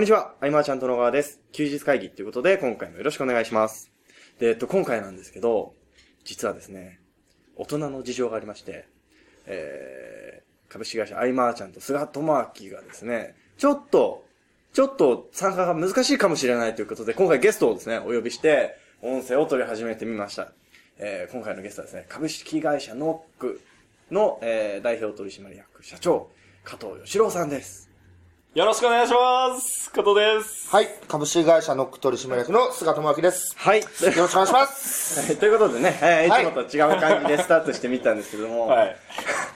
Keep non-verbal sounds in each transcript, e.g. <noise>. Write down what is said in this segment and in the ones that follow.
こんにちは、アイマーちゃんと野川です。休日会議ということで、今回もよろしくお願いします。で、えっと、今回なんですけど、実はですね、大人の事情がありまして、えー、株式会社アイマーちゃんと菅智明がですね、ちょっと、ちょっと参加が難しいかもしれないということで、今回ゲストをですね、お呼びして、音声を取り始めてみました。えー、今回のゲストはですね、株式会社ノックの、えー、代表取締役社長、加藤義郎さんです。よろしくお願いします加藤ですはい。株式会社ノック取締役の菅智明です。はい。よろしくお願いします。はいということでね、えーはいいつもと違う感じでスタートしてみたんですけども、はい。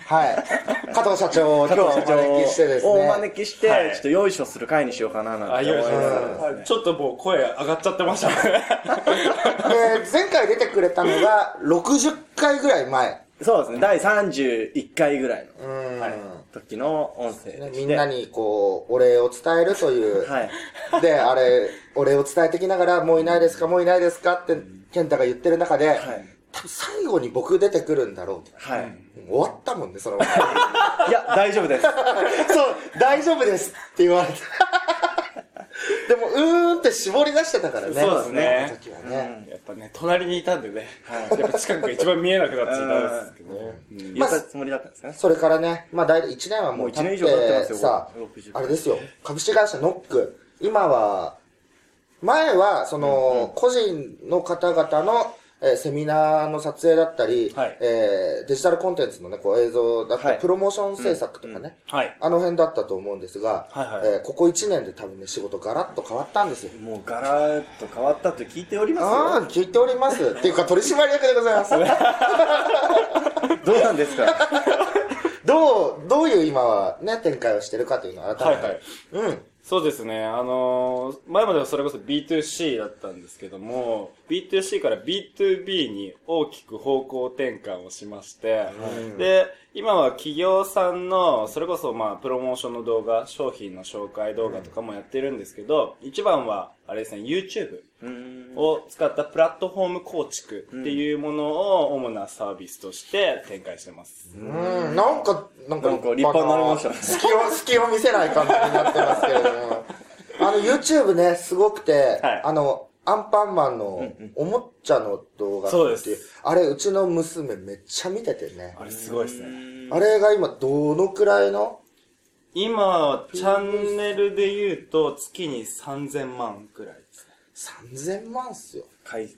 はい。加藤社長を今日はお招きしてですね。をお招きして、はいちょっとよいしょする会にしようかななんあ、て思いなよいしょがらですね。ちょっともう声上がっちゃってましたね。で、前回出てくれたのが60回ぐらい前。そうですね、第31回ぐらいのうん。時の音声でみんなにこう、お礼を伝えるという。はい。で、あれ、お礼を伝えてきながら、もういないですか、もういないですかって、健太が言ってる中で、はい。多分最後に僕出てくるんだろうと。はい。終わったもんね、その。<laughs> いや、大丈夫です。<laughs> そう、大丈夫ですって言われて。でも、うーんって絞り出してたからね。そうですねね。やっぱね、隣にいたんでね。はいやっぱ近くが一番見えなくなっちゃったんですけどね。うん言ったつもりだったんですかね。それからね、まあ大体1年はもう経ってもう一年以上経ってますよさ60、あれですよ、株式会社ノック、今は、前は、その、個人の方々の、えーセミナーの撮影だったり、はいえーデジタルコンテンツのね、こう映像だったり、はいプロモーション制作とかね、はい。あの辺だったと思うんですが、はいはいえーここ1年で多分ね、仕事ガラッと変わったんですよ。もうガラッと変わったと聞いておりあまあ、聞いております。<laughs> っていうか、取締役でございます。<laughs> どうなんですか？<laughs> どう、どういう今はね、展開をしてるかというのを改めて。はいはい。うん。そうですね。あのー前まではそれこそ B2C だったんですけども、B2C から B2B に大きく方向転換をしまして、で、今は企業さんの、それこそまあ、プロモーションの動画、商品の紹介動画とかもやってるんですけど、一番は、あれですね、YouTube。を使ったプラットフォーム構築っていうものを主なサービスとして展開してます。うん、なんか、なんかなんか立派になりましたね隙を、隙を見せない感じになってますけれども。<laughs> あの、YouTube ね、すごくて、はいあの、アンパンマンのおもちゃの動画っていそうですあれ、うちの娘めっちゃ見ててね。あれすごいですね。あれが今、どのくらいの今、チャンネルで言うと月に3000万くらいですね。3000万っすよ。回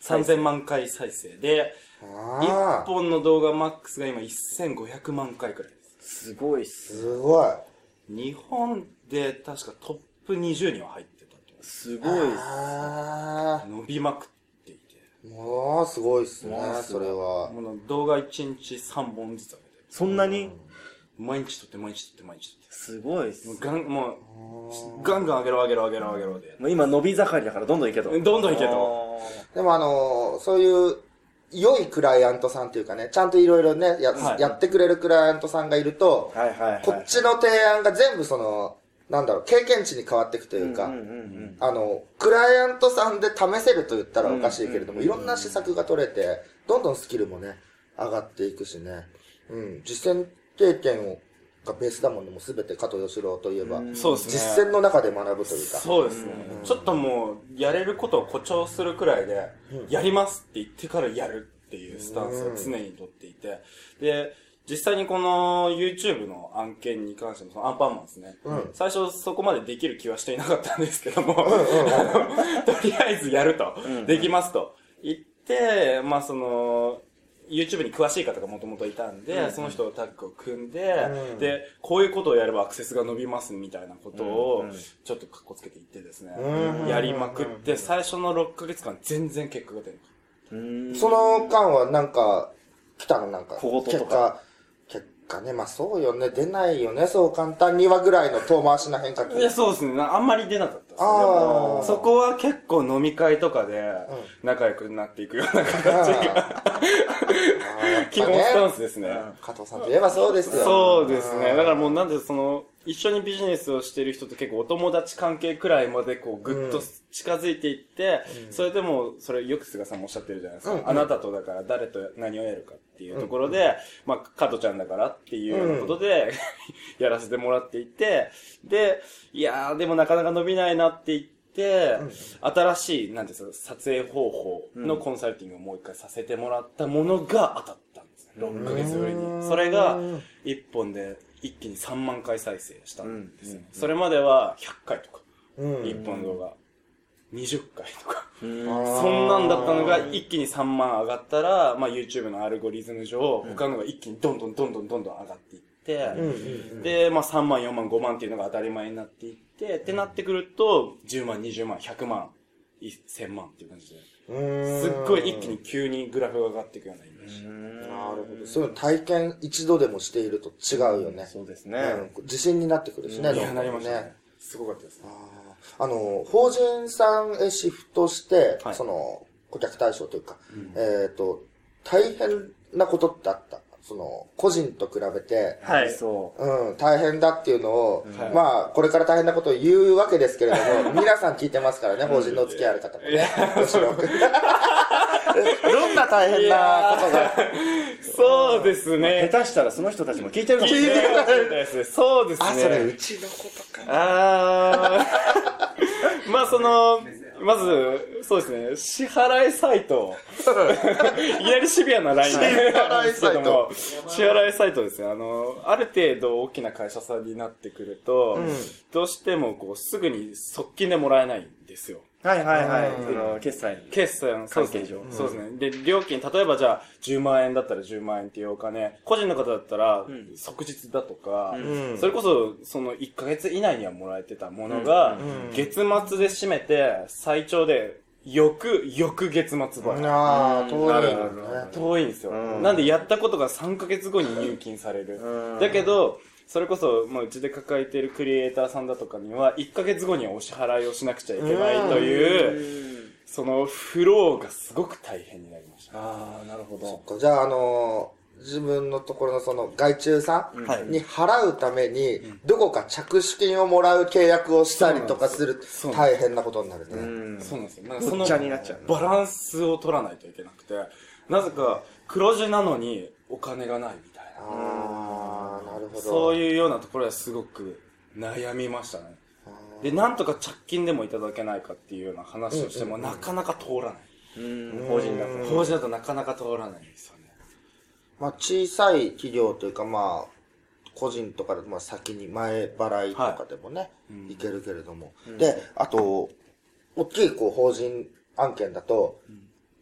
3000万回再生で、1ああ、本の動画マックスが今1500万回くらいです。すごいっす。すごい。日本で確かトップ20には入ってたと思すごいっす。伸びまくっていて。あ、もうすごいっすねそれは。動画1日3本ずつ上げてそんなに？毎日撮って毎日撮って毎日撮って。すごいっすもう。ガン、もう、ガンガン上げろ上げろ上げろ上げろで。もう今伸び盛りだからどんどんいけと。どんどんいけと。でもあのーそういう、良いクライアントさんというかね、ちゃんといろいろね、や、はいやってくれるクライアントさんがいると、はいはいはい。こっちの提案が全部その、なんだろう、経験値に変わっていくというか、うんうんうんあの、クライアントさんで試せると言ったらおかしいけれども、いろんな施策が取れて、どんどんスキルもね、上がっていくしね、うん、実践経験を、がベースだもんね、もうすべて加藤義郎といえば、そうですね。実践の中で学ぶというか、そうですね。ちょっともう、やれることを誇張するくらいで、やりますって言ってからやるっていうスタンスを常にとっていて、で、実際にこの YouTube の案件に関しても、そのアンパンマンですね。うん。最初そこまでできる気はしていなかったんですけども、<laughs> とりあえずやると、できますと。言って、まあその、YouTube に詳しい方がもともといたんで、その人とタッグを組んで、うんで、こういうことをやればアクセスが伸びますみたいなことをうんうん、ちょっとカッコつけて言ってですね、うんやりまくって、最初の6ヶ月間全然結果が出なかっうん。その間はなんか、来たの？なんか、結果、結果ね、まあそうよね、出ないよね、そう簡単にはぐらいの遠回しな変化球。た。いや、そうですね。なあんまり出なかった。あそこは結構飲み会とかで仲良くなっていくような形が、基本スタンね、スですね。加藤さんといえばそうですよ。そうですね。んだからもうなんでその、一緒にビジネスをしてる人と結構お友達関係くらいまでこうぐっと近づいていって、それでも、それよく菅さんもおっしゃってるじゃないですか。うんあなたとだから誰と何をやるかっていうところで、まあ、加トちゃんだからっていうことで、<laughs> やらせてもらっていて、で、いやーでもなかなか伸びないなって言って、新しい、なんていうんですか、撮影方法のコンサルティングをもう一回させてもらったものが当たったんですね。6ヶ月ぶりに。それが、1本で一気に3万回再生したんですよね。それまでは100回とか、うん1本動画。20回とか。うんそんなんだったのが一気に3万上がったら、まあ YouTube のアルゴリズム上、他のが一気にどんどんどんどんどんどん上がっていって、うんうんで、まあ3万、4万、5万っていうのが当たり前になっていって、ってなってくると、10万、20万、100万、1000万っていう感じで、うんすっごい一気に急にグラフが上がっていくようなイメージ。なるほど。そういうの体験一度でもしていると違うよね。そうですね。うん自信になってくるしね、いや、どんどんなりましたね。すごかったですね。あの、法人さんへシフトして、はいその、顧客対象というか、えっ、と、大変なことってあった？その、個人と比べて、はい。そう。うん、大変だっていうのを、はいまあ、これから大変なことを言うわけですけれども、<laughs> 皆さん聞いてますからね、法人のお付き合いある方もね。吉野君どんな大変なことが。そうですね。下手したらその人たちも聞いてるかもし聞いれない。そうですね。あ、それうちのことか。あー <laughs> まあその、まず、そうですね、支払いサイト。<laughs> いきなりシビアなラインなんですけども、支払いサイトですね。あの、ある程度大きな会社さんになってくると、どうしてもこう、すぐに側近でもらえないんですよ。はいはいはい。その、決済。決済の、そうですね関係上そうですね。で、料金、例えばじゃあ、10万円だったら10万円っていうお金、個人の方だったら、即日だとか、んそれこそ、その1ヶ月以内にはもらえてたものが、月末で締めて、最長で、翌、翌月末払い。ああ、遠いよね。遠いんですよ、うんなんでやったことが3ヶ月後に入金される。うんだけど、それこそ、まあ、うちで抱えているクリエイターさんだとかには、1ヶ月後にはお支払いをしなくちゃいけないという、そのフローがすごく大変になりました。ああ、なるほど。そっかじゃあ、あのー自分のところのその外注さはいんに払うために、どこか着手金をもらう契約をしたりとかする大変なことになるね。うん。そうなんですよ。なんかそのごっちゃになっちゃうバランスを取らないといけなくて、なぜか黒字なのにお金がないみたいな。そういうようなところはすごく悩みましたね。で、なんとか着金でもいただけないかっていうような話をしても、なかなか通らない。うん。法人だと。法人だとなかなか通らないんですよね。まあ、小さい企業というか、まあ、個人とかで、まあ、先に前払いとかでもね、い、けるけれども。で、あと、大きいこう法人案件だと、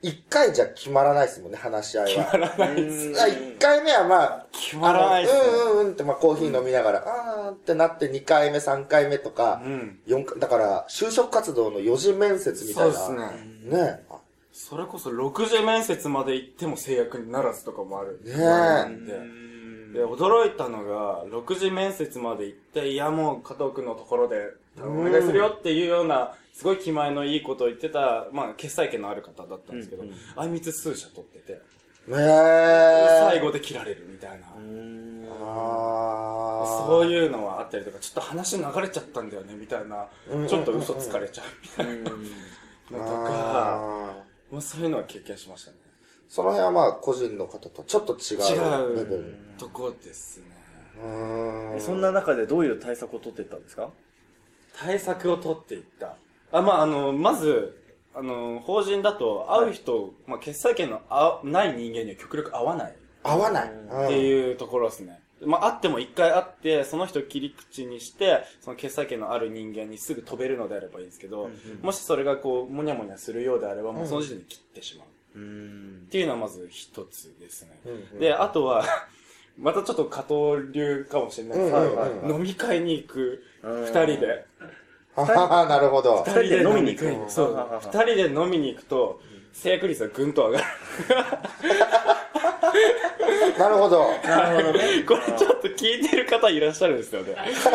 一、回じゃ決まらないですもんね、話し合いは。決まらないです。あ一回目はまあ、決まらないですねあのうんうんうんって、まあコーヒー飲みながら、あーってなって2回目、3回目とか、うん。四回だから、就職活動の4次面接みたいな。そうですね。ね。あそれこそ6次面接まで行っても制約にならずとかもある。ねえで。で、驚いたのが、6次面接まで行って、いやもう加藤くんのところで、お願いするよっていうような、すごい気前のいいことを言ってた、まあ、決済権のある方だったんですけど、あいみつ数社取ってて、ねえ。最後で切られるみたいな。そういうのはあったりとか、ちょっと話流れちゃったんだよね、みたいな。ちょっと嘘つかれちゃうみたいなのとか、まあそういうのは経験しましたね。その辺はまあ個人の方とちょっと違う。違うとこですね。そんな中でどういう対策を取っていったんですか？対策を取っていった。あ、まあ、あの、まず、あの、法人だと会う人、まあ、決済権のあない人間には極力会わない合わない。っていうところですね。まあ、会っても一回会って、その人を切り口にして、その決済権のある人間にすぐ飛べるのであればいいんですけど、もしそれがこう、もにゃもにゃするようであれば、もうその時点で切ってしまう。うん。っていうのはまず一つですね。うんで、あとは、<laughs> またちょっと加藤流かもしれないですけど、うんうん飲み会に行く二人で、あははなるほど。二人で飲みに行くく。そう。二人で飲みに行くと、制約率がぐんと上がる。なるほど。なるほどね。<laughs> これちょっと聞いてる方いらっしゃるんですよね。そう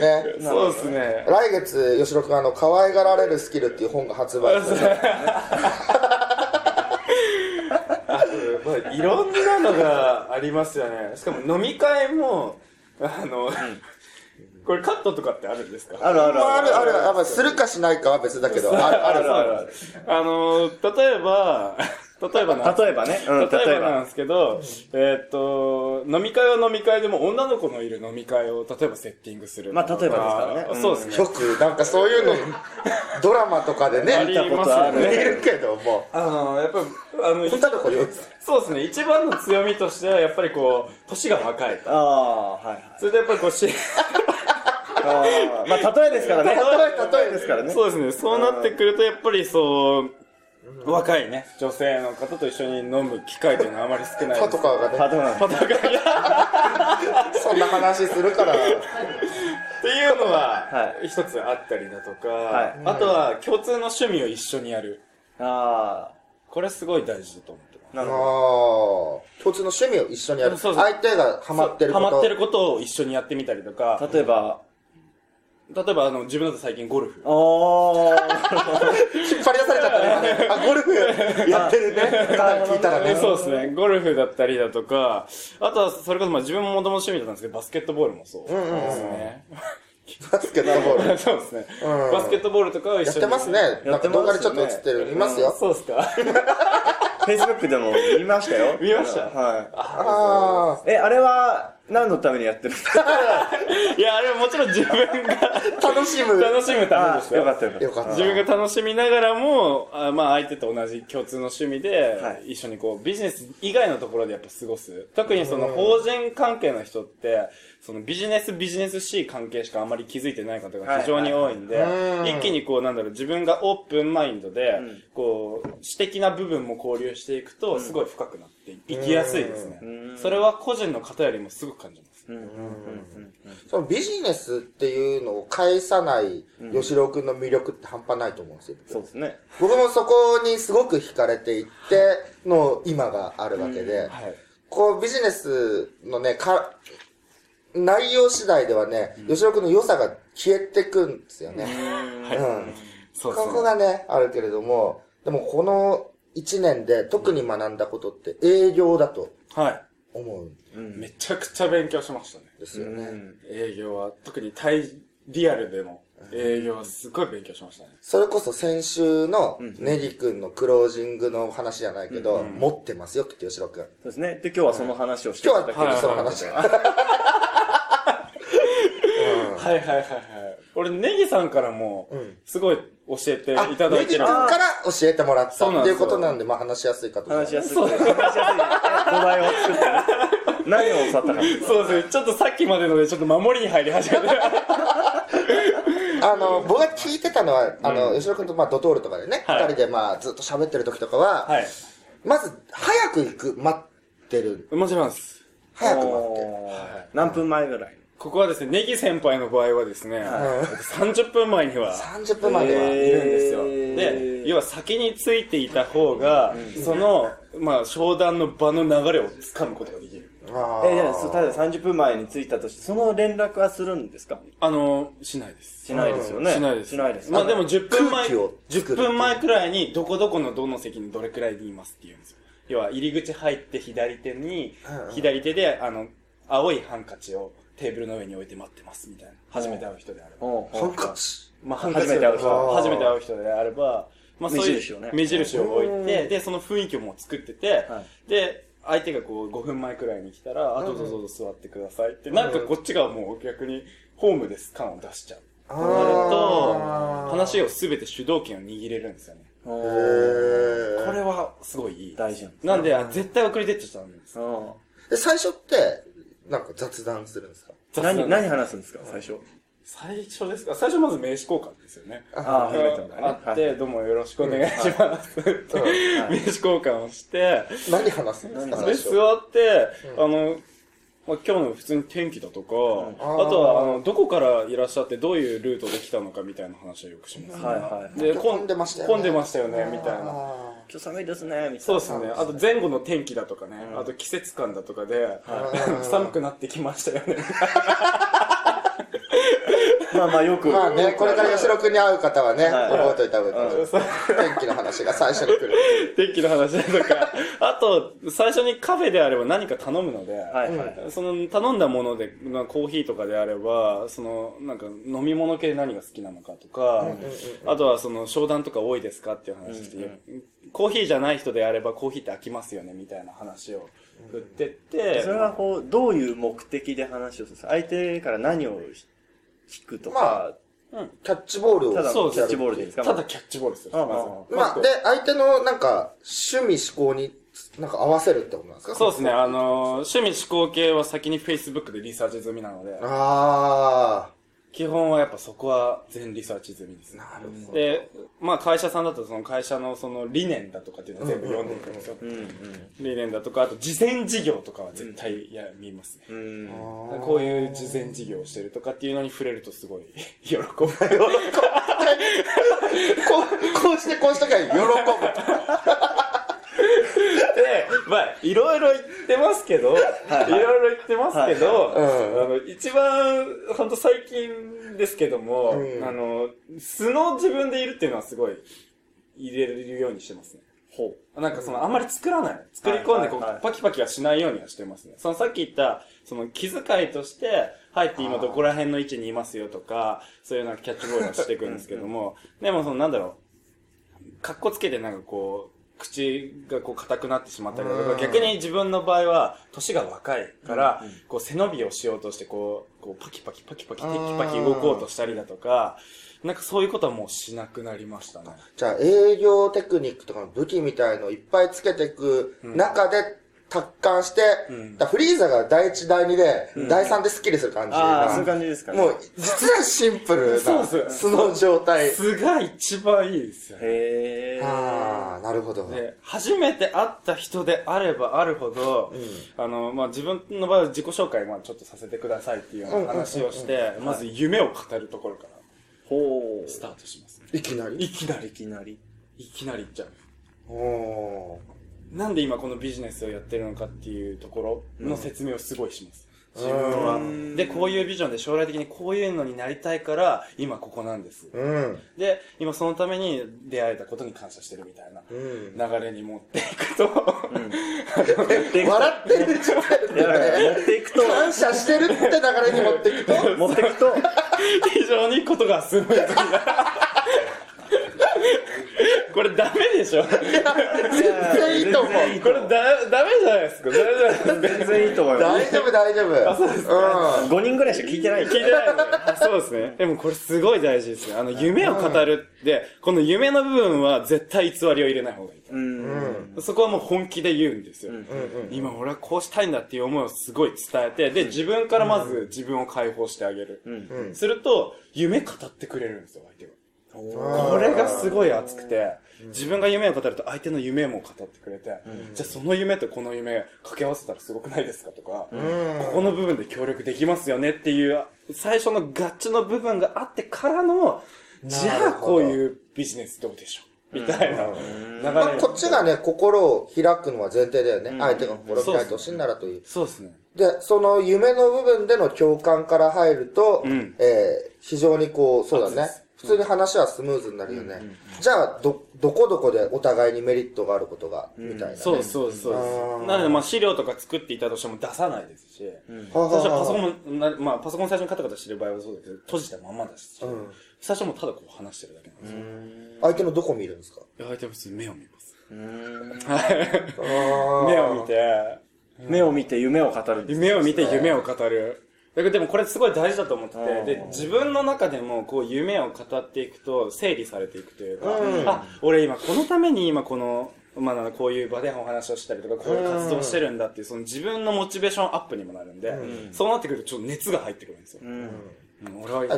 ね。そうですね。来月、吉野くん、あの、可愛がられるスキルっていう本が発売される。まあ、いろんなのがありますよね。しかも飲み会も、あの、これカットとかってあるんですか？あるあるまあ、あある。るある、やっぱするかしないかは別だけど、ある、ある。あるある。あの、例えば、<laughs> 例えばなん例えばね。うん、例えばなんば。ですけど、えーっと、飲み会は飲み会でも女の子のいる飲み会を例えばセッティングする。まあ例えばですからねうんそうですね。よく、なんかそういうの、<laughs> ドラマとかであね、り見たことある。るけども、あの、やっぱ、あの、女の子よ、そうですね。一番の強みとしては、やっぱりこう、年が若いと。ああ、はいはい。それでやっぱりこうし、<laughs> まあ、例えですからね。<laughs> 例え例えですからね。そうですね。そうなってくると、やっぱりそう、若いね、女性の方と一緒に飲む機会というのはあまり少ないです。パトカーがね、パトナー。パトカーいやそんな話するから、っていうのはは、一つあったりだとか、はいあとは共通の趣味を一緒にやる。あこれすごい大事だと思ってます。あ、なあるほー共通の趣味を一緒にやる。そうそう相手がハマってること。ハマってることを一緒にやってみたりとか、ど。例えば、例えばあの、自分だと最近ゴルフ。ああ、引っ張り出されちゃったね。<laughs> あ、ゴルフやってるね。聞いたらね。そうですね。ゴルフだったりだとか、あとはそれこそまあ自分ももともと趣味だったんですけど、バスケットボールもそうですね。バスケットボール。<laughs> そうですね。うんバスケットボールとかを一緒に。やってますね。なんか動画でちょっと映ってる。いますよ。そうですかフェイスブックでも見ましたよ。見ましたはあい。え、あれは何のためにやってるんですかいや、あれはもちろん自分があ、楽しむ。楽しむためですよ。よかったよかった。自分が楽しみながらも、あまあ相手と同じ共通の趣味で、はい一緒にこうビジネス以外のところでやっぱ過ごす。特にその法人関係の人って、そのビジネスビジネスしい関係しかあんまり気づいてない方が非常に多いんで、一気にこうなんだろう、自分がオープンマインドで、んこう、私的な部分も交流していくと、すごい深くなっていきやすいですねうん。それは個人の方よりもすぐ感じます。そのビジネスっていうのを返さない吉郎くんの魅力って半端ないと思うんですよ。そうですね。僕もそこにすごく惹かれていっての今があるわけで、はい。こうビジネスのね、か、内容次第ではね、吉郎くんの良さが消えてくんですよね。うん。そこがね、あるけれども、でもこの1年で特に学んだことって営業だとはい。思うんうんめちゃくちゃ勉強しましたね。ですよね。営業は、特に対リアルでの営業はすごい勉強しましたね。それこそ先週のネギ君のクロージングの話じゃないけど、持ってますよ、きっと吉郎くん。そうですね。で、今日はその話をして今日はその話。はいはいはいはい。俺、ネギさんからもん、すごい教えてあ、いただいてる。ネギ君から教えてもらったっていそうことなんで、まあ話しやすいかと思います。話しやすい。話しやすい。<laughs> 土台を作っ。何を教わったか。そうですね。ちょっとさっきまでので、ちょっと守りに入り始めて。あの、僕が聞いてたのは、あの、吉野君とまあドトールとかでね、二、はい人でまあずっと喋ってる時とかは、はい。まず早く行く、待ってる。もちろんです。早く待ってる。おー何分前ぐらいここはですね、ネギ先輩の場合はですね、30分前には30分前では。えいるんですよ。で、要は先についていた方が、その、まあ、商談の場の流れをつかむことができる。あえ、じゃあ、そう例えば30分前に着いたとして、その連絡はするんですか？あの、しないです。しないですよね。しないです。しないです。まあでも10分前、空気を作10る分前くらいに、どこどこのどの席にどれくらいでいますって言うんですよ。要は、入り口入って左手にうんうん、左手で、あの、青いハンカチをテーブルの上に置いて待ってますみたいな。初めて会う人であれば。ハンカチ。まあ、ハンカチ初めて会う人初めて会う人であれば、まあ、そういう目印をね目印を置いて、うんで、その雰囲気をもう作ってて、はで、相手がこう5分前くらいに来たら、あ、どうぞどうぞ座ってくださいって、なんかこっちがもう逆にホームです感を出しちゃう。なるとー、話をすべて主導権を握れるんですよね。これはすごいいい。大事なんですなんで、あ絶対遅れてっちゃダメです。うんで、最初って、なんか雑談するんですか？何、何話すんですか、最初。最初ですか？最初まず名刺交換ですよね。ああ、初めてのね。あって、どうもよろしくお願いします。名刺交換をして、何話すんですか？で、最初。座って、あの、まあ、今日の普通に天気だとか、あとは、あの、どこからいらっしゃってどういうルートで来たのかみたいな話はよくします、はいはい。で、混んでましたよね混んでましたよね、みたいな。あ今日寒いですね、みたいな。そうですね。あと前後の天気だとかね、あと季節感だとかで、<laughs> 寒くなってきましたよね。まあまあよく。まあね、これから吉野くんに会う方はね、はい。覚えといた方がいい。う。ん天気の話が最初に来る。<laughs> 天気の話だとか、あと、最初にカフェであれば何か頼むので、はいはい。その頼んだもので、まあ、コーヒーとかであれば、その、なんか飲み物系何が好きなのかとか、あとはその商談とか多いですかっていう話して、コーヒーじゃない人であればコーヒーって飽きますよねみたいな話を振ってって、それはこう、どういう目的で話をするんですか？相手から何を聞くとか、キャッチボールを。ただそう。キャッチボールでいいですか？ただキャッチボールする。ああまあ、で、相手のなんか、趣味思考に、なんか合わせるってことなんですか？そうですね、あの、趣味思考系は先に Facebook でリサーチ済みなので、あ基本はやっぱそこは全リサーチ済みです。なるほど。で、まあ会社さんだとその会社のその理念だとかっていうのを全部読んでいくんですよ。理念だとか、あと事前事業とかは絶対や見ますね。うん。うん。こういう事前事業をしてるとかっていうのに触れるとすごい喜ぶ。<laughs> こう、こうしてこうしてから喜ぶ。で、まあ、いろいろ言ってますけど、いろいろ言ってますけど、うんあの、一番、本当最近ですけども、うんあの、素の自分でいるっていうのはすごい入れるようにしてますね。ほなんかその、あんまり作らない。作り込んでこう、はいはいはいパキパキはしないようにはしてますね。そのさっき言った、その気遣いとして、入って今どこら辺の位置にいますよとか、そういうなんかキャッチボールをしていくんですけども、でもそのなんだろう、格好つけてなんかこう、口がこう硬くなってしまったりだとか、うん。逆に自分の場合は、年が若いから、こう背伸びをしようとして、こう、こうパキパキパキパキテキパキ動こうとしたりだとか、なんかそういうことはもうしなくなりましたね。じゃあ、営業テクニックとかの武器みたいのをいっぱいつけていく中で、達観して、んだからフリーザが第1、第2で、第3でスッキリする感じ。ああ、そういう感じですかね。もう、実はシンプルな、<laughs> そうそう素の状態。素が一番いいですよね。へえ。ああ、なるほど。で、初めて会った人であればあるほど、あの、まあ、自分の場合は自己紹介、まあ、ちょっとさせてくださいっていうような話をして、まず夢を語るところからほう。スタートします、ね。いきなり？いきなりい、きなり。いきなり行っちゃう。おなんで今このビジネスをやってるのかっていうところの説明をすごいします。自自分は。で、こういうビジョンで将来的にこういうのになりたいから、今ここなんです。うん。で、今そのために出会えたことに感謝してるみたいなうん。流れに持っていくと、<laughs> 笑ってる状態いやいや持っていくと、感謝してるって流れに持っていくと、持っていくと、<laughs> 非常にことがスムーズになる。これダメでしょこ全然いいと思う。全然いいれだ、ダメじゃないですか。ダメじゃないですか。全然いいと思います。大丈夫、大丈夫。そうです5人ぐらいしか聞いてない聞いてないのね。そうですね。でもこれすごい大事ですよ。あの、夢を語るって、この夢の部分は絶対偽りを入れない方がいい。うん。そこはもう本気で言うんですよ。今俺はこうしたいんだっていう思いをすごい伝えて、で、自分からまず自分を解放してあげる。うん。すると、夢語ってくれるんですよ、相手が。これがすごい熱くて、自分が夢を語ると相手の夢も語ってくれて、じゃあその夢とこの夢掛け合わせたらすごくないですかとか、ここの部分で協力できますよねっていう、最初のガッチの部分があってからの、じゃあこういうビジネスどうでしょう？みたいな流れまあ、こっちがね、心を開くのは前提だよね。相手が心を開いてほしいならという。そうですね。で、その夢の部分での共感から入ると、ん。えー非常にこう、そうだね。普通に話はスムーズになるよね。じゃあ、ど、どこどこでお互いにメリットがあることが、みたいな、ね。そうです、そうです、そうであす。ーなので、まあ資料とか作っていたとしても出さないですし、はは最初はパソコはンも、なまあパソコン最初にカタカタしてる場合はそうだけど、閉じたまんまだし、うん最初はもうただこう話してるだけなんですよ。相手のどこ見るんですか？いや相手は普通に目を見ます。あ目を見て、目を見て夢を語るんです。夢を見て夢を語る。でもこれすごい大事だと思ってうんて、で、自分の中でもこう夢を語っていくと整理されていくというか、うんあ、俺今このために今この、まあ、こういう場でお話をしたりとか、こういう活動をしてるんだっていう、その自分のモチベーションアップにもなるんで、そうなってくるとちょっと熱が入ってくるんですよ。うん。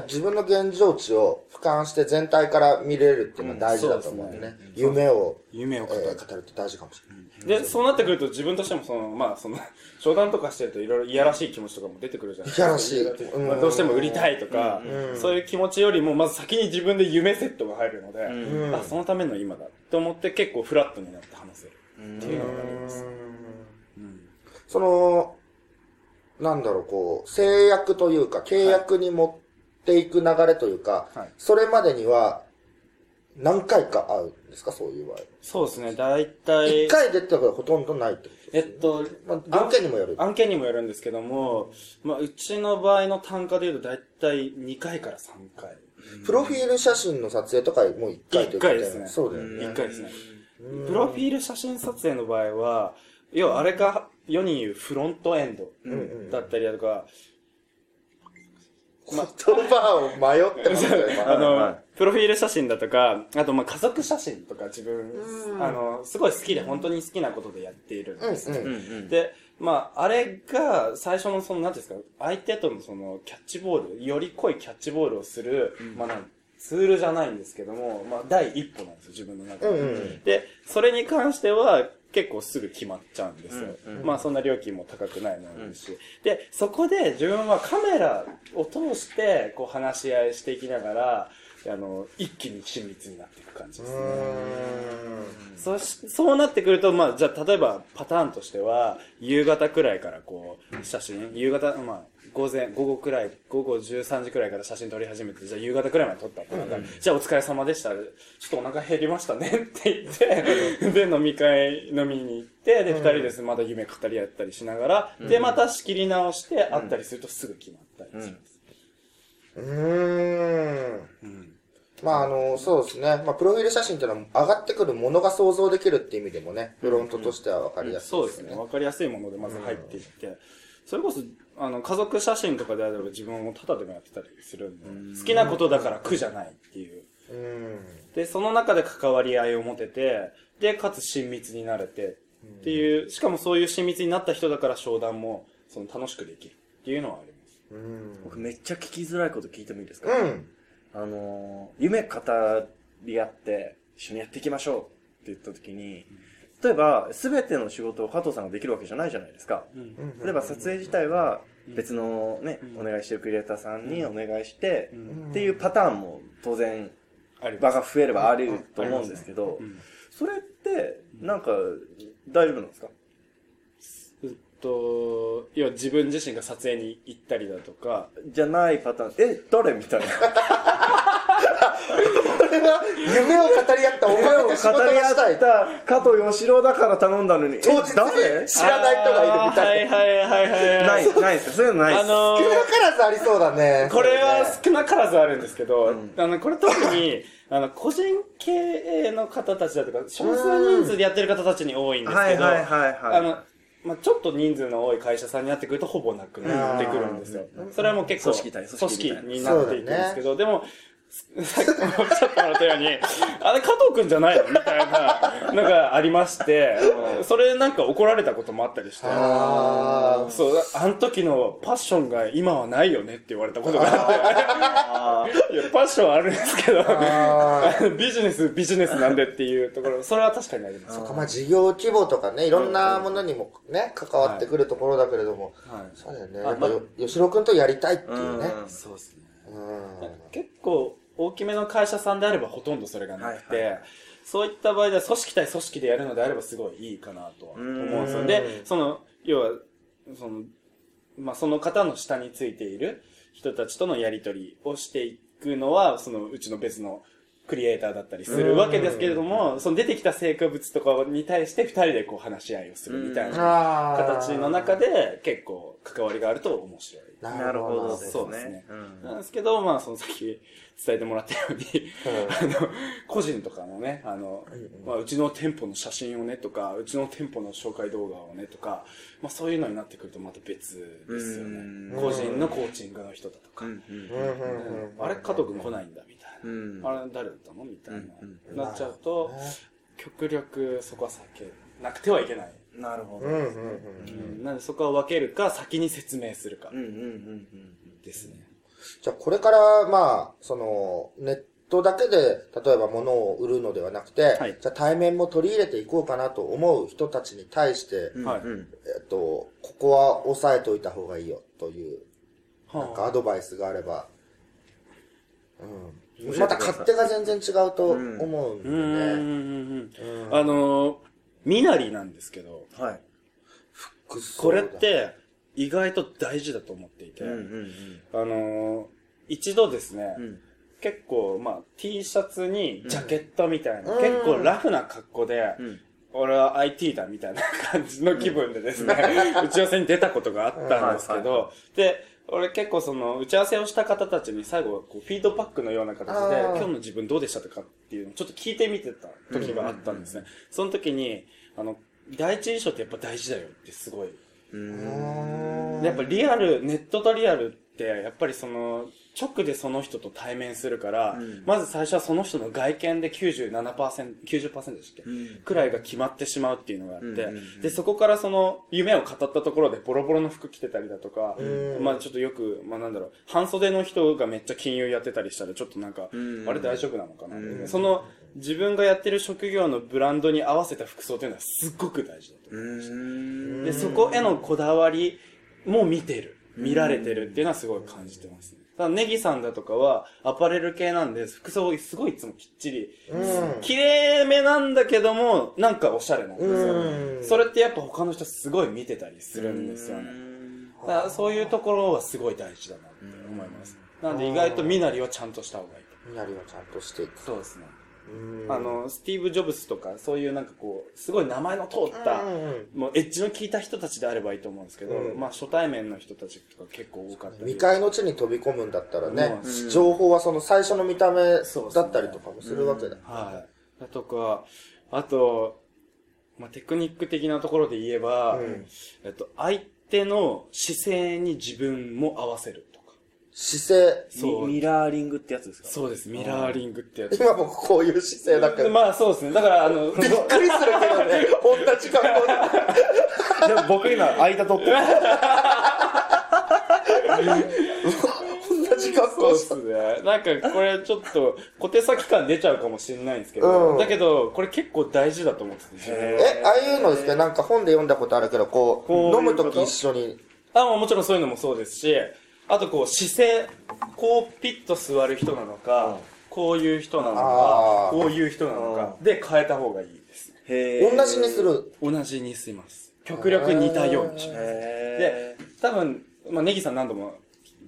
自分の現状値を俯瞰して全体から見れるっていうのは大事だと思うんでね。夢を、夢を語る。えー語るって大事かもしれない。で、そうなってくると自分としてもその、まあその、商談とかしてるといろいろいやらしい気持ちとかも出てくるじゃないですか。いやらしいうんまあどうしても売りたいとか、そういう気持ちよりも、まず先に自分で夢セットが入るので、んあ、そのための今だと思って結構フラットになって話せるっていうのがあります。その、なんだろう、こう、制約というか、契約に持っていく流れというか、はいそれまでには何回か会うんですか？そういう場合。そうですね、大体。一回でってことはほとんどないってことえっと、まあ、案件にもよる。案件にもよるんですけども、まあ、うちの場合の単価で言うと大体2回から3回。プロフィール写真の撮影とかもう一回ということ一回ですねそうだよね。1回ですね。プロフィール写真撮影の場合は、要はあれが世に言うフロントエンドだったりだとか、言葉を迷ってますよ、今あの、はいプロフィール写真だとか、あとまあ家族写真とか自分、あの、すごい好きで本当に好きなことでやっているんです。ね。うんうんうん。で、まあ、あれが最初のその、なんていうんですか、相手とのそのキャッチボール、より濃いキャッチボールをする、まあなんツールじゃないんですけども、まあ第一歩なんですよ、自分の中で。うんうん。で、それに関しては結構すぐ決まっちゃうんですよ。うんうんまあそんな料金も高くないものですし。で、そこで自分はカメラを通してこう話し合いしていきながら、あの、一気に親密になっていく感じですね。そしそうなってくると、まあ、じゃあ、例えば、パターンとしては、夕方くらいからこう、写真、夕方、まあ、午前、午後くらい、午後13時くらいから写真撮り始めて、じゃあ夕方くらいまで撮ったってなったら、じゃあお疲れ様でした。ちょっとお腹減りましたねって言って、で、飲み会飲みに行って、で、二人です。まだ夢語り合ったりしながら、で、また仕切り直して会ったりするとすぐ決まったりします。うーん。うん。まああの、そうですね。まあプロフィール写真っていうのは上がってくるものが想像できるっていう意味でもね、フロントとしては分かりやすいそうですね。わかりやすいものでまず入っていって、それこそ、あの、家族写真とかであれば自分もタダでもやってたりするんで、好きなことだから苦じゃないっていう。うん。で、その中で関わり合いを持てて、で、かつ親密になれて、っていう、しかもそういう親密になった人だから商談も、その楽しくできるっていうのはあります。うん。僕めっちゃ聞きづらいこと聞いてもいいですか、うん。あのー、夢語り合って、一緒にやっていきましょうって言った時に、例えば、すべての仕事を加藤さんができるわけじゃないじゃないですか。例えば、撮影自体は、別のね、お願いしてるクリエイターさんにお願いして、っていうパターンも当然、あり場が増えればあると思うんですけどう、ん。それって、なんか、大丈夫なんですか？えっと、要は自分自身が撮影に行ったりだとか、じゃないパターン、え、誰みたいな。これは夢を語り合ったお前夢を語り合したい。った加藤義郎だから頼んだのに、え当日誰？知らない人がいるみたいな。はいはいはいはい。ない、ないですよ。そういうのないです。あのー少なからずありそうだね。これはそ少なからずあるんですけど、あの、これ特に、<laughs> あの、個人経営の方たちだとか、少数人数でやってる方たちに多いんですけど、はいはいはいはいあの、まあ、ちょっと人数の多い会社さんになってくるとほぼなくなってくるんですよ。それはもう結構、組織になっていくんですけど、でも、さっきもおっしゃってもらったように、あれ加藤くんじゃないのみたいなのがありまして、それなんか怒られたこともあったりして、あーそう、あの時のパッションが今はないよねって言われたことがあって、いや、パッションあるんですけど、ああのビジネス、ビジネスなんでっていうところ、それは確かにあります。ーまあ事業規模とかね、いろんなものにもね、関わってくるところだけれども、はい。そうだよね。やっぱよ、吉野くんとやりたいっていうね。そうですね。うん。結構、大きめの会社さんであればほとんどそれがなくて、はいはいそういった場合では組織対組織でやるのであればすごいいいかなとは思うんですよ。うんで、その、要は、その、まあ、その方の下についている人たちとのやりとりをしていくのは、そのうちの別のクリエイターだったりするわけですけれども、その出てきた成果物とかに対して二人でこう話し合いをするみたいな形の中で結構関わりがあると面白い。なるほどですね。そうですね。うん。なんですけど、まあ、そのさっき伝えてもらったように、あの、個人とかのね、あの、まあ、うちの店舗の写真をねとか、うちの店舗の紹介動画をねとか、まあ、そういうのになってくるとまた別ですようん。ね。個人のコーチングの人だとか。うんうんうん。うん。うんあれ、加藤くん来ないんだ、みたいうんな。あれ、誰だったのみたいうんな。なっちゃうと、極力そこは避けなくてはいけない。なるほど。うんうんうんうんなんでそこは分けるか、先に説明するかうんうんうんうん。ですね。じゃあこれから、まあ、その、ネットだけで、例えば物を売るのではなくて、はいじゃあ対面も取り入れていこうかなと思う人たちに対して、はいうんえっと、ここは押さえておいた方がいいよという、はあなんかアドバイスがあれば、うん。また勝手が全然違うと思うんうでね。んうんうんうん。あのー、身なりなんですけど、はい。これっ、て意外と大事だと思っていて、うんうんうん。あのー、一度ですね、うん。結構、まあ、T シャツにジャケットみたいな、うん結構ラフな格好で、うん。俺は IT だみたいな感じの気分でですね、<laughs> 打ち合わせに出たことがあったんですけど、で、俺結構その打ち合わせをした方たちに最後こうフィードバックのような形で今日の自分どうでしたとかっていうのをちょっと聞いてみてた時があったんですね。その時に、あの、第一印象ってやっぱ大事だよってすごい。やっぱリアル、ネットとリアルってやっぱりその直でその人と対面するから、うんまず最初はその人の外見で97%、90%でしたっけ、うんくらいが決まってしまうっていうのがあって、うんうんうんで、そこからその夢を語ったところでボロボロの服着てたりだとか、うんまあちょっとよく、まあなんだろう、半袖の人がめっちゃ金融やってたりしたらちょっとなんか、うんあれ大丈夫なのかな、うんその自分がやってる職業のブランドに合わせた服装というのはすっごく大事だと思います。うん。で、そこへのこだわりも見てる。見られてるっていうのはすごい感じてますね。ただネギさんだとかはアパレル系なんで、服装すごいいつもきっちり、うん綺麗めなんだけども、なんかおしゃれなんですうんよ。それってやっぱ他の人すごい見てたりするんですよね。だからそういうところはすごい大事だなって思います。なので意外と身なりはちゃんとした方がいいと。みなりはちゃんとしていく。そうですね。うんあの、スティーブ・ジョブズとか、そういうなんかこう、すごい名前の通った、うんもうエッジの効いた人たちであればいいと思うんですけど、うんまあ初対面の人たちとか結構多かったり。未開の地に飛び込むんだったらね、うん情報はその最初の見た目だったりとかもするわけだ。はい。だとか、あと、まあテクニック的なところで言えば、うんえっと、相手の姿勢に自分も合わせる。姿勢。そうミミラーリングってやつですか？そうです。ミラーリングってやつ。今もこういう姿勢だけど。まあそうですね。だからあの、びっくりするけどね、同じ格好で。でも僕今、間取ってる。同じ格そうっ好した。すね。なんかこれちょっと小手先感出ちゃうかもしれないんですけど、うんだけどこれ結構大事だと思っててえ、ああいうのですね、なんか本で読んだことあるけど、こう、こういう飲むとき一緒に。あ、もちろんそういうのもそうですし、あとこう姿勢、こうピッと座る人なのか、こういう人なのかこういう人なのか、で変えた方がいいです。同じにする。同じにします。極力似たようにします。へで、多分、まあ、ネギさん何度も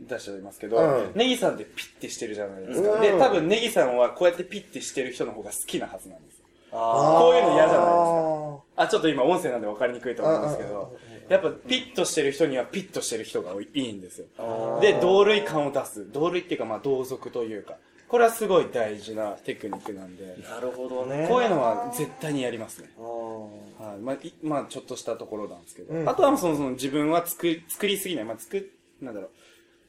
出しておりますけど、うん。ネギさんってピッてしてるじゃないですか。うん。で、多分ネギさんはこうやってピッてしてる人の方が好きなはずなんですこういうの嫌じゃないですか。ああ、ちょっと今音声なんで分かりにくいと思うんですけど、やっぱピッとしてる人にはピッとしてる人がいいんですよ。で、同類感を出す。同類っていうか、まあ、同族というか。これはすごい大事なテクニックなんで、なるほどね。こういうのは絶対にやりますね。はい。まあ、いまあ、ちょっとしたところなんですけど。うんあとはその、その自分は作り、作りすぎない。まあ、作、なんだろう。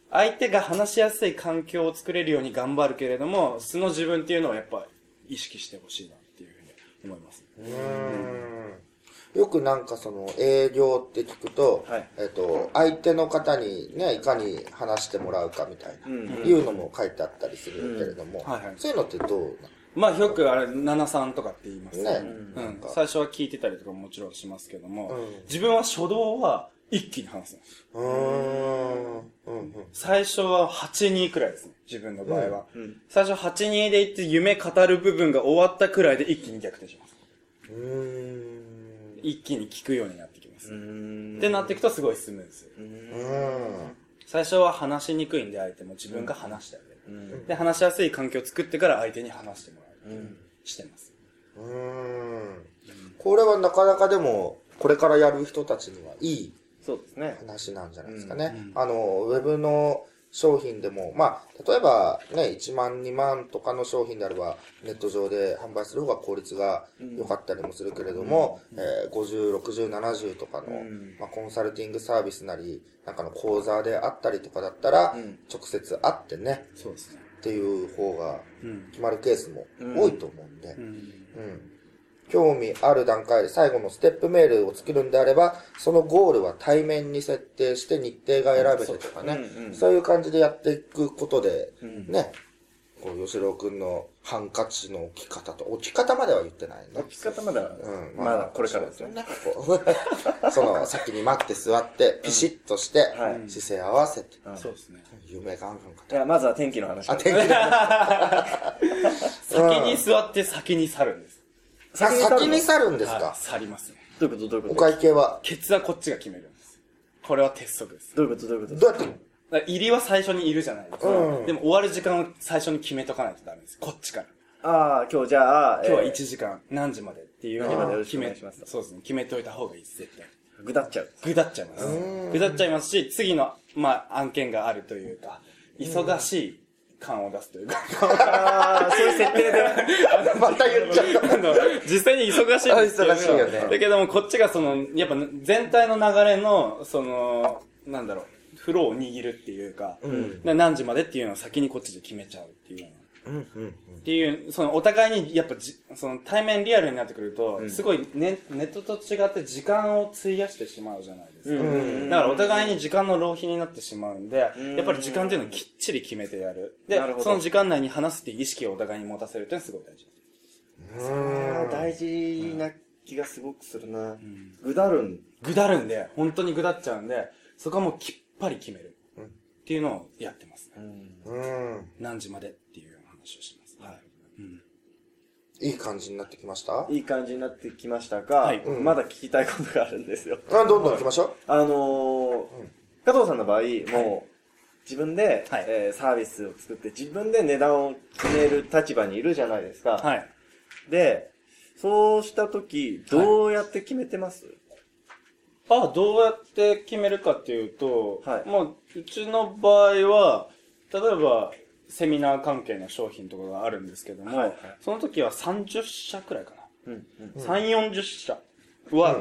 相手が話しやすい環境を作れるように頑張るけれども、素の自分っていうのはやっぱ意識してほしいなっていうふうに思います。うんよくなんかその営業って聞くと、はいえっと、相手の方にね、いかに話してもらうかみたいな、うんいうのも書いてあったりするけれども、そういうのってどうなまあよくあれ、73とかって言いますねうん。最初は聞いてたりとかももちろんしますけども、うん自分は初動は一気に話すんです。うーん。うんうん。最初は8-2くらいですね、自分の場合は。うん最初8-2でいって夢語る部分が終わったくらいで一気に逆転します。うーん。一気に聞くようになってきます。ってなっていくとすごいスムーズ。うん。最初は話しにくいんで相手も自分が話してあげる。うんで、話しやすい環境を作ってから相手に話してもらう。うんしてます。うん。これはなかなかでも、これからやる人たちにはいいそうですね。話なんじゃないですかね。うんあの、ウェブの商品でも、まあ、例えばね、1万、2万とかの商品であれば、ネット上で販売する方が効率が良かったりもするけれども、えー50、60、70とかの、うんまあ、コンサルティングサービスなり、なんかの講座であったりとかだったら、うん直接会ってね、そうですね。っていう方がうん。決まるケースも多いと思うんで、うん。うん興味ある段階で最後のステップメールを作るんであれば、そのゴールは対面に設定して日程が選べてとかね、うんうんそういう感じでやっていくことで、んね、こう、吉郎くんのハンカチの置き方と、置き方までは言ってないね。置き方まだ、うんまだこれからですね。ね。こう <laughs> その、先に待って座って、ピシッとして、はい姿勢合わせて、そうですね。夢があるのかいや、まずは天気の話かあ、ら。天気 <laughs> 先に座って先に去るんです。さ先に去るんですはいか去りますね。どういうこと？どういうおこと？会計は？ケツはこっちが決めるんです。これは鉄則です。どういうこと？どういうこと？どうやって？だから入りは最初にいるじゃないですか。うんでも終わる時間を最初に決めとかないとダメです。こっちから。ああ、今日じゃあ、今日はえー1時間、何時までっていうのを決めお願いしますそうですね。決めておいた方がいいです、絶対。ぐだっちゃう。ぐだっちゃいます。ぐだっちゃいますし、次の、まあ、案件があるというか、忙しい感を出すというか、ああ、そういう設定で。<laughs> また言っちゃった。あの、実際に忙しいんですけど、あ忙しいよね。だけども、こっちがその、やっぱ全体の流れの、その、なんだろう、フローを握るっていうか、で何時までっていうのを先にこっちで決めちゃうっていうっていう、そのお互いにやっぱじ、その対面リアルになってくると、すごいネネットと違って時間を費やしてしまうじゃないですか。だからお互いに時間の浪費になってしまうんで、やっぱり時間っていうのをきっちり決めてやる。でその時間内に話すっていう意識をお互いに持たせるっていうのはすごい大事。あー大事な気がすごくするな。ぐだるん。ぐだるんで、本当にぐだっちゃうんで、そこはもうきっぱり決める。っていうのをやってますね。うん。何時までっていう話をします。はい。いい感じになってきました？いい感じになってきましたが、はい。僕まだ聞きたいことがあるんですよ。あどんどん行きましょあのー加藤さんの場合、もう、自分で、はい。えーサービスを作って、自分で値段を決める立場にいるじゃないですか。はい。で、そうしたとき、どうやって決めてます、あ、どうやって決めるかっていうと、はい。もう、うちの場合は、例えば、セミナー関係の商品とかがあるんですけども、はいはいその時は30社くらいかな。うん、うん。3、40社は、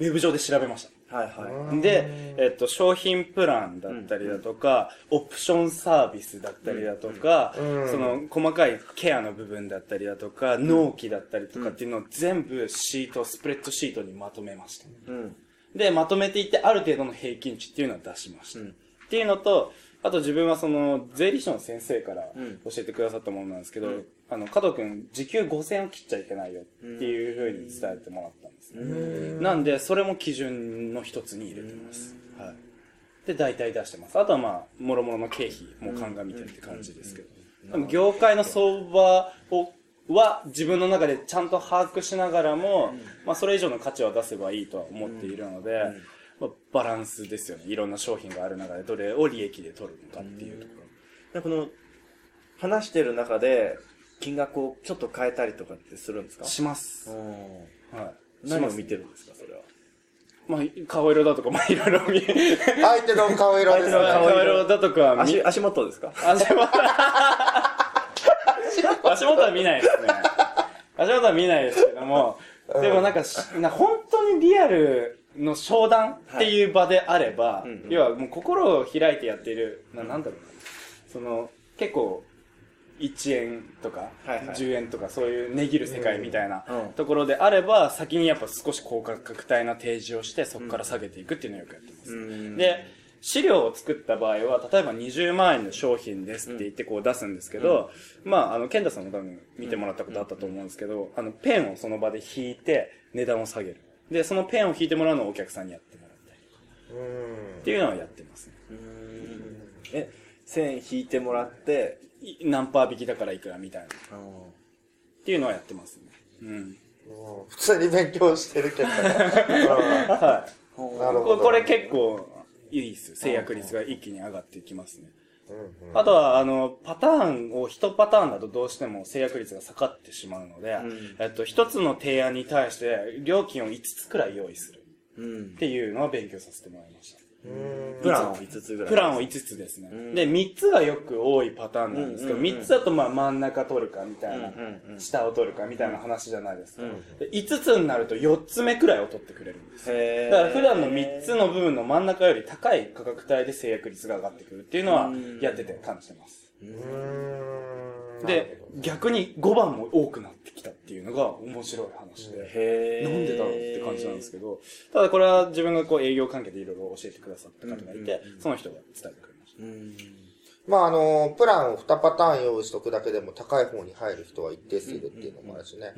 ウェブ上で調べました。はいはい。で、えっと、商品プランだったりだとか、オプションサービスだったりだとか、うんその細かいケアの部分だったりだとか、納期だったりとかっていうのを全部シート、スプレッドシートにまとめました。うん。で、まとめていって、ある程度の平均値っていうのを出しました。うんっていうのと、あと自分はその、税理士の先生からうん教えてくださったものなんですけど、あの、加藤くん、時給5000円を切っちゃいけないよっていうふうに伝えてもらったんですね。なんで、それも基準の一つに入れてます。はい。で、大体出してます。あとはまあ、もろもろの経費も鑑みてって感じですけど。でも業界の相場を、は自分の中でちゃんと把握しながらも、まあそれ以上の価値は出せばいいとは思っているので、まあ、バランスですよね。いろんな商品がある中でどれを利益で取るのかっていうところ。でこの、話してる中で、金額をちょっと変えたりとかってするんですか？します。うんはい。何を見てるんですか、それは？まあ、顔色だとか、まあいろいろ見、相手の顔色ですね。顔色だとか見、足、足元ですか？足元、足元は見ないですね。足元は見ないですけども、でもなんかし、な本当にリアルの商談っていう場であれば、うんうん。要はもう心を開いてやっている、ななんだろうな。その、結構、1円とか、はいはい。10円とかそういう値切る世界みたいなところであれば、先にやっぱ少し高価格帯な提示をして、そこから下げていくっていうのをよくやってます。うん。で、資料を作った場合は、例えば20万円の商品ですって言ってこう出すんですけど、まあ、あの、ケンタさんも多分見てもらったことあったと思うんですけど、あの、ペンをその場で引いて値段を下げる。で、そのペンを引いてもらうのをお客さんにやってもらったりうんっていうのをやってますね。え、線引いてもらって、い何パー引きだからいくらみたいな。っうんていうのをやってますね。うん。うん普通に勉強してるけどね。<laughs> はい。うんなるほど。ここれ結構いいですよ。制約率が一気に上がっていきますね。うんうんあとは、あの、パターンを一パターンだとどうしても制約率が下がってしまうので、んえっと、一つの提案に対して料金を5つくらい用意するうんっ。ていうのは勉強させてもらいました。うん。プラン。を5つぐらい。プランを5つですね。で、3つがよく多いパターンなんですけど、うんうんうん。3つだとまあ真ん中取るかみたいな下を取るかみたいな話じゃないですか。うん。で5つになると4つ目くらいを取ってくれるんですだから普段の3つの部分の真ん中より高い価格帯で制約率が上がってくるっていうのはやってて感じてます。うんで、逆に5番も多くなってきたっていうのが面白い話で。へーなんでだろうって感じなんですけど、ただこれは自分がこう営業関係でいろいろ教えてくださった方がいて、その人が伝えてくれました。うん。まああの、プランを2パターン用意しとくだけでも高い方に入る人は一定数いるっていうのもあるしね。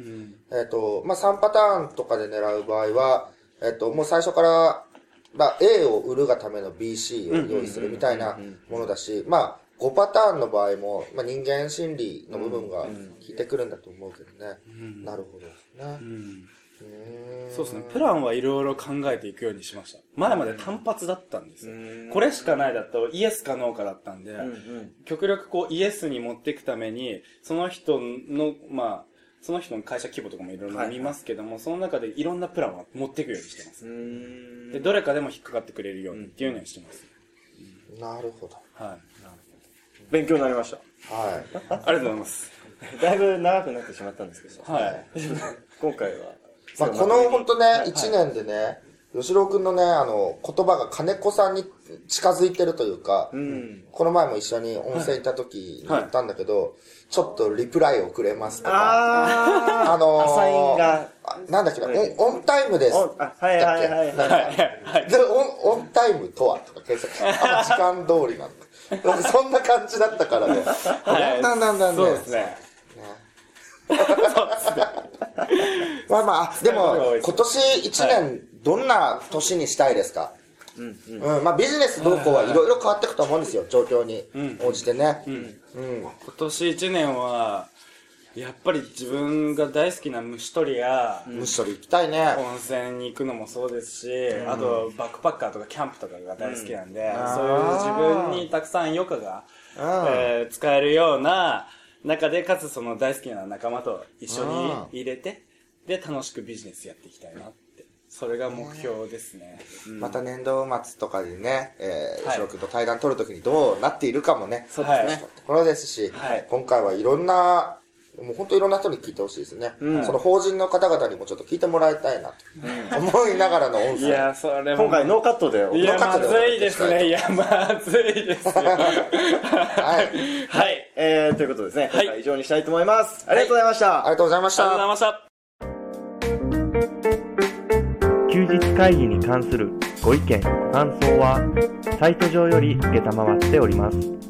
えっ、と、まあ3パターンとかで狙う場合は、えっ、と、もう最初から、まあ A を売るがための BC を用意するみたいなものだし、まあ5パターンの場合も、まあ人間心理の部分が効いてくるんだと思うけどね。なるほどですね。そうですね。プランはいろいろ考えていくようにしました。前まで単発だったんですよ。これしかないだとイエスかノーかだったんで、極力こうイエスに持っていくために、その人の、まあ、その人の会社規模とかもいろいろ見ますけども、その中でいろんなプランを持っていくようにしてます。で、どれかでも引っかかってくれるようにっていうのにしてます。なるほど。はい。勉強になりました。はい。ありがとうございます。だいぶ長くなってしまったんですけど、はい。今回は。まあ、この本当ね、一年でね、吉郎くんのね、あの、言葉が金子さんに近づいてるというか、うん。この前も一緒に温泉行った時に言ったんだけど、ちょっとリプライをくれますとか、ああのーアサインがあなんだっけな、オンオンタイムです。はいはいはいはい。で、オン、オンタイムとはとか検索して、あ、時間通りなんだ。<laughs> そんな感じだったからね。はいだんだんだんだんね。そうですね。ねまあまああ、でも、今年一年、どんな年にしたいですか？うん、まあビジネス動向はいろいろ変わっていくと思うんですよ、状況に応じてね。うん。今年一年は、やっぱり自分が大好きな虫取りや、むしろ行きたいね。温泉に行くのもそうですし、あとバックパッカーとかキャンプとかが大好きなんで、そういう自分にたくさん余暇が、えー使えるような中で、かつその大好きな仲間と一緒に入れて、で、楽しくビジネスやっていきたいなって。それが目標ですね。うん。また年度末とかでね、えー、は君と対談取るときにどうなっているかもね、そうですね。はいところですし、はい。今回はいろんな、もう本当いろんな人に聞いてほしいですね、その法人の方々にもちょっと聞いてもらいたいなと思いながらの音声。いや、それも。今回ノーカットで。ノーカットでずいですね。いや、まずいですよ。はい。はい。えー、ということですね。はい今回以上にしたいと思います。ありがとうございました。ありがとうございましありがとうございた。ました。休日会議に関するご意見、ご感想は、サイト上より受けたまわっております。